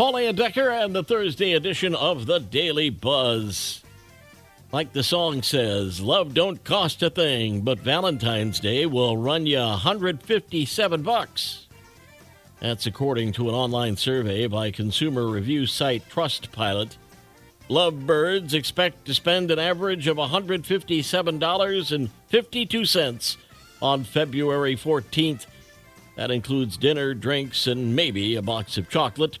Paul Layendecker and the Thursday edition of the Daily Buzz. Like the song says, love don't cost a thing, but Valentine's Day will run you 157 bucks. That's according to an online survey by consumer review site Trustpilot. Lovebirds expect to spend an average of $157.52 on February 14th. That includes dinner, drinks, and maybe a box of chocolate.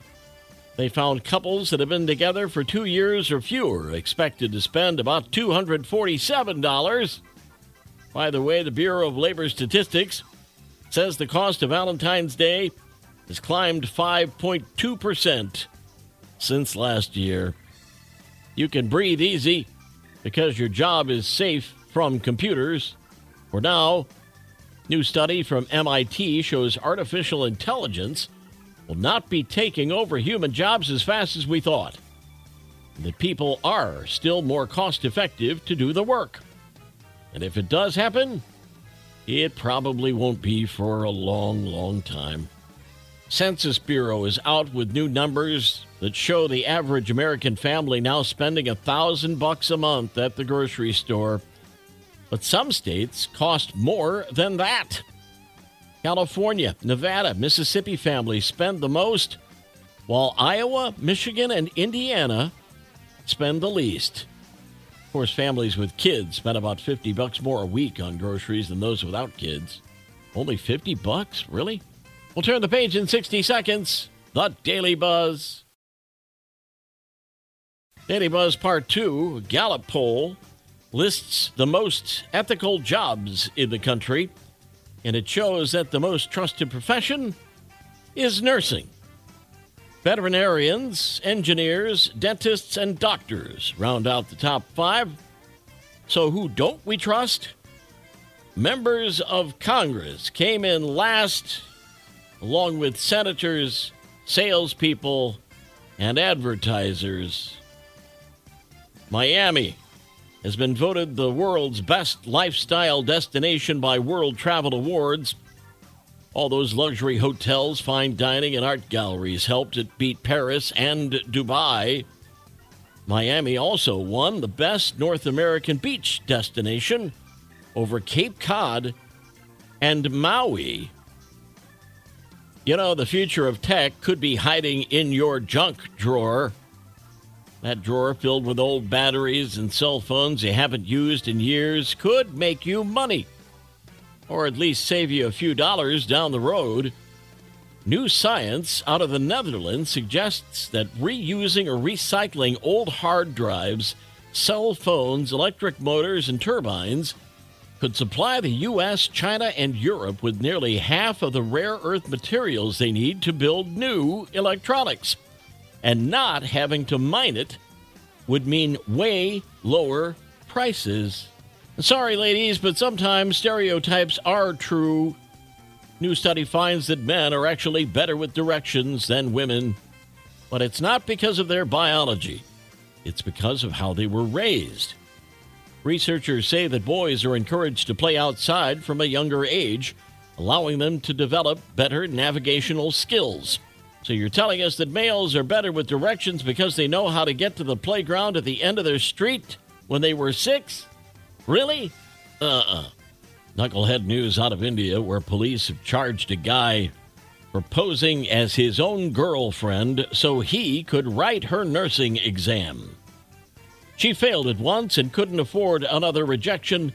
They found couples that have been together for two years or fewer expected to spend about $247. By the way, the Bureau of Labor Statistics says the cost of Valentine's Day has climbed 5.2% since last year. You can breathe easy because your job is safe from computers. For now, new study from MIT shows artificial intelligence will not be taking over human jobs as fast as we thought. That people are still more cost effective to do the work. And if it does happen, it probably won't be for a long, long time. Census Bureau is out with new numbers that show the average American family now spending a thousand bucks a month at the grocery store. But some states cost more than that. California, Nevada, Mississippi families spend the most, while Iowa, Michigan, and Indiana spend the least. Of course, families with kids spend about 50 bucks more a week on groceries than those without kids. Only 50 bucks? Really? We'll turn the page in 60 seconds. The Daily Buzz. Daily Buzz Part 2, Gallup poll lists the most ethical jobs in the country and it shows that the most trusted profession is nursing. Veterinarians, engineers, dentists, and doctors round out the top five. So, who don't we trust? Members of Congress came in last, along with senators, salespeople, and advertisers. Miami has been voted the world's best lifestyle destination by World Travel Awards. All those luxury hotels, fine dining, and art galleries helped it beat Paris and Dubai. Miami also won the best North American beach destination over Cape Cod and Maui. You know, the future of tech could be hiding in your junk drawer. That drawer filled with old batteries and cell phones you haven't used in years could make you money, or at least save you a few dollars down the road. New science out of the Netherlands suggests that reusing or recycling old hard drives, cell phones, electric motors, and turbines could supply the U.S., China, and Europe with nearly half of the rare earth materials they need to build new electronics and not having to mine it would mean way lower prices. Sorry, ladies, but sometimes stereotypes are true. New study finds that men are actually better with directions than women, but it's not because of their biology, it's because of how they were raised. Researchers say that boys are encouraged to play outside from a younger age, allowing them to develop better navigational skills. So you're telling us that males are better with directions because they know how to get to the playground at the end of their street when they were six? Really? Uh uh Knucklehead news out of India, where police have charged a guy for posing as his own girlfriend so he could write her nursing exam. She failed at once and couldn't afford another rejection,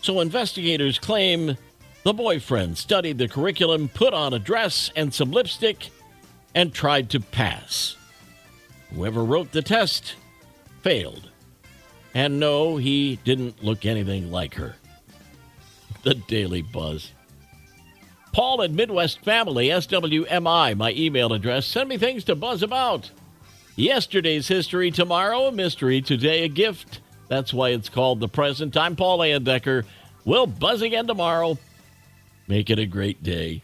so investigators claim the boyfriend studied the curriculum, put on a dress and some lipstick, and tried to pass. Whoever wrote the test failed. And no, he didn't look anything like her. The Daily Buzz. Paul at Midwest Family, SWMI, my email address. Send me things to buzz about. Yesterday's history, tomorrow a mystery, today a gift. That's why it's called the present. I'm Paul Layendecker. We'll buzz again tomorrow. Make it a great day.